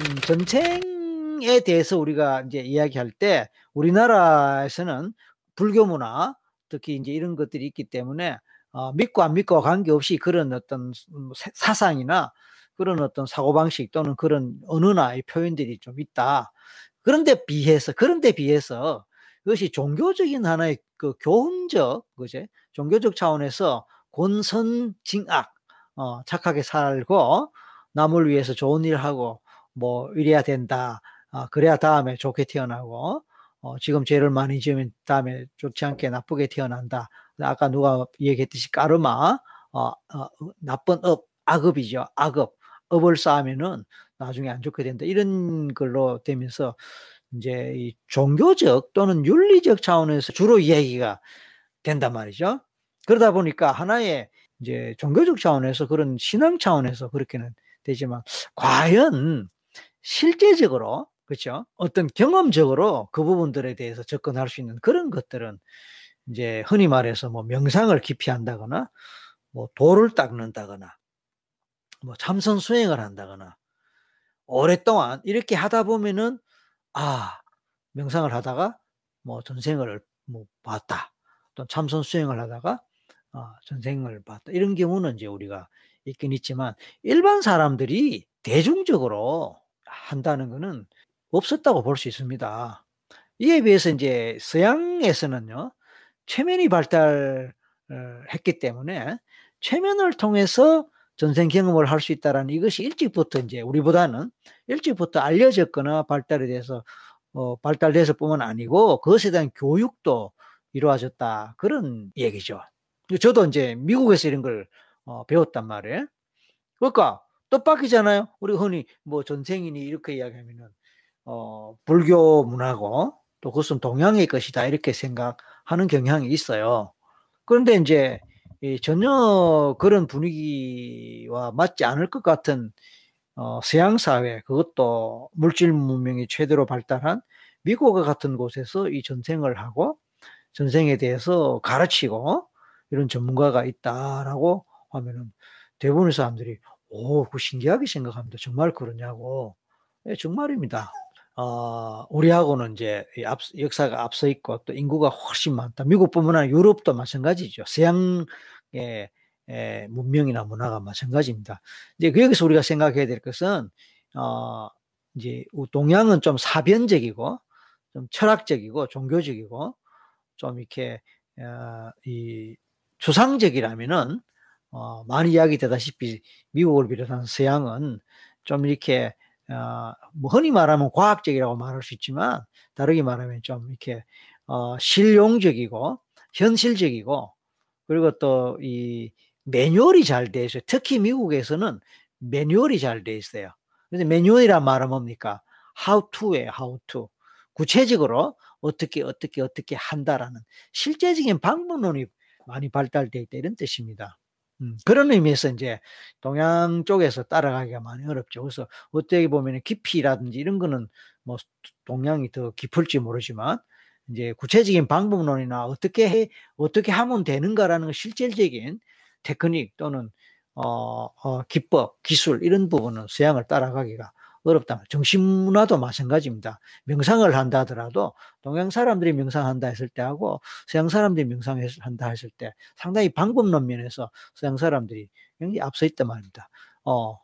음, 전쟁에 대해서 우리가 이제 이야기할 때 우리나라에서는 불교 문화 특히 이제 이런 것들이 있기 때문에 어, 믿고 안 믿고 관계없이 그런 어떤 음, 사상이나 그런 어떤 사고방식 또는 그런 언어나의 표현들이 좀 있다. 그런데 비해서, 그런데 비해서 그것이 종교적인 하나의 그 교훈적, 그제? 종교적 차원에서 권선 징악, 어, 착하게 살고 남을 위해서 좋은 일 하고 뭐 이래야 된다. 어, 그래야 다음에 좋게 태어나고 어, 지금 죄를 많이 지으면 다음에 좋지 않게 나쁘게 태어난다. 아까 누가 얘기했듯이 까르마, 어, 어, 나쁜 업, 악업이죠. 악업. 업을 쌓으면은 나중에 안 좋게 된다. 이런 걸로 되면서 이제 이 종교적 또는 윤리적 차원에서 주로 이야기가 된단 말이죠. 그러다 보니까 하나의 이제 종교적 차원에서 그런 신앙 차원에서 그렇게는 되지만 과연 실제적으로 그렇죠? 어떤 경험적으로 그 부분들에 대해서 접근할 수 있는 그런 것들은 이제 흔히 말해서 뭐 명상을 깊이 한다거나 뭐 돌을 닦는다거나 뭐 참선 수행을 한다거나 오랫동안 이렇게 하다 보면은 아 명상을 하다가 뭐 전생을 뭐 봤다 또 참선 수행을 하다가 아, 전생을 봤다 이런 경우는 이제 우리가 있긴 있지만 일반 사람들이 대중적으로 한다는 것은 없었다고 볼 수 있습니다. 이에 비해서 이제 서양에서는요 최면이 발달했기 때문에 최면을 통해서 전생 경험을 할 수 있다라는 이것이 일찍부터 이제 우리보다는 일찍부터 알려졌거나 발달에 대해서 어, 발달돼서 뿐만 아니고 그것에 대한 교육도 이루어졌다 그런 얘기죠. 저도 이제 미국에서 이런 걸 어, 배웠단 말이에요. 그러니까 뜻밖이잖아요. 우리 흔히 뭐 전생이니 이렇게 이야기하면은 어, 불교 문화고 또 그것은 동양의 것이다 이렇게 생각하는 경향이 있어요. 그런데 이제 전혀 그런 분위기와 맞지 않을 것 같은 어, 서양 사회 그것도 물질 문명이 최대로 발달한 미국과 같은 곳에서 이 전생을 하고 전생에 대해서 가르치고 이런 전문가가 있다라고 하면은 대부분의 사람들이 오, 그 신기하게 생각합니다. 정말 그러냐고. 네, 정말입니다. 어, 우리하고는 이제 앞, 역사가 앞서 있고 또 인구가 훨씬 많다. 미국뿐만 아니라 유럽도 마찬가지죠. 서양의 에, 문명이나 문화가 마찬가지입니다. 이제 그 여기서 우리가 생각해야 될 것은 어, 이제 동양은 좀 사변적이고 좀 철학적이고 종교적이고 좀 이렇게 어, 이 추상적이라면은 어, 많이 이야기되다시피 미국을 비롯한 서양은 좀 이렇게 어, 뭐 흔히 말하면 과학적이라고 말할 수 있지만 다르게 말하면 좀 이렇게 어, 실용적이고 현실적이고 그리고 또 이 매뉴얼이 잘 돼 있어요. 특히 미국에서는 매뉴얼이 잘 돼 있어요. 그래서 매뉴얼이란 말은 뭡니까? how to예요. how to. 구체적으로 어떻게 어떻게 어떻게 한다라는 실제적인 방법론이 많이 발달되어 있다 이런 뜻입니다. 음, 그런 의미에서 이제 동양 쪽에서 따라가기가 많이 어렵죠. 그래서 어떻게 보면 깊이라든지 이런 거는 뭐 동양이 더 깊을지 모르지만 이제 구체적인 방법론이나 어떻게 해, 어떻게 하면 되는가라는 실질적인 테크닉 또는 어, 어, 기법, 기술 이런 부분은 서양을 따라가기가 어렵다. 정신문화도 마찬가지입니다. 명상을 한다 하더라도 동양 사람들이 명상한다 했을 때하고 서양 사람들이 명상한다 했을 때 상당히 방법론 면에서 서양 사람들이 굉장히 앞서 있단 말입니다. 어,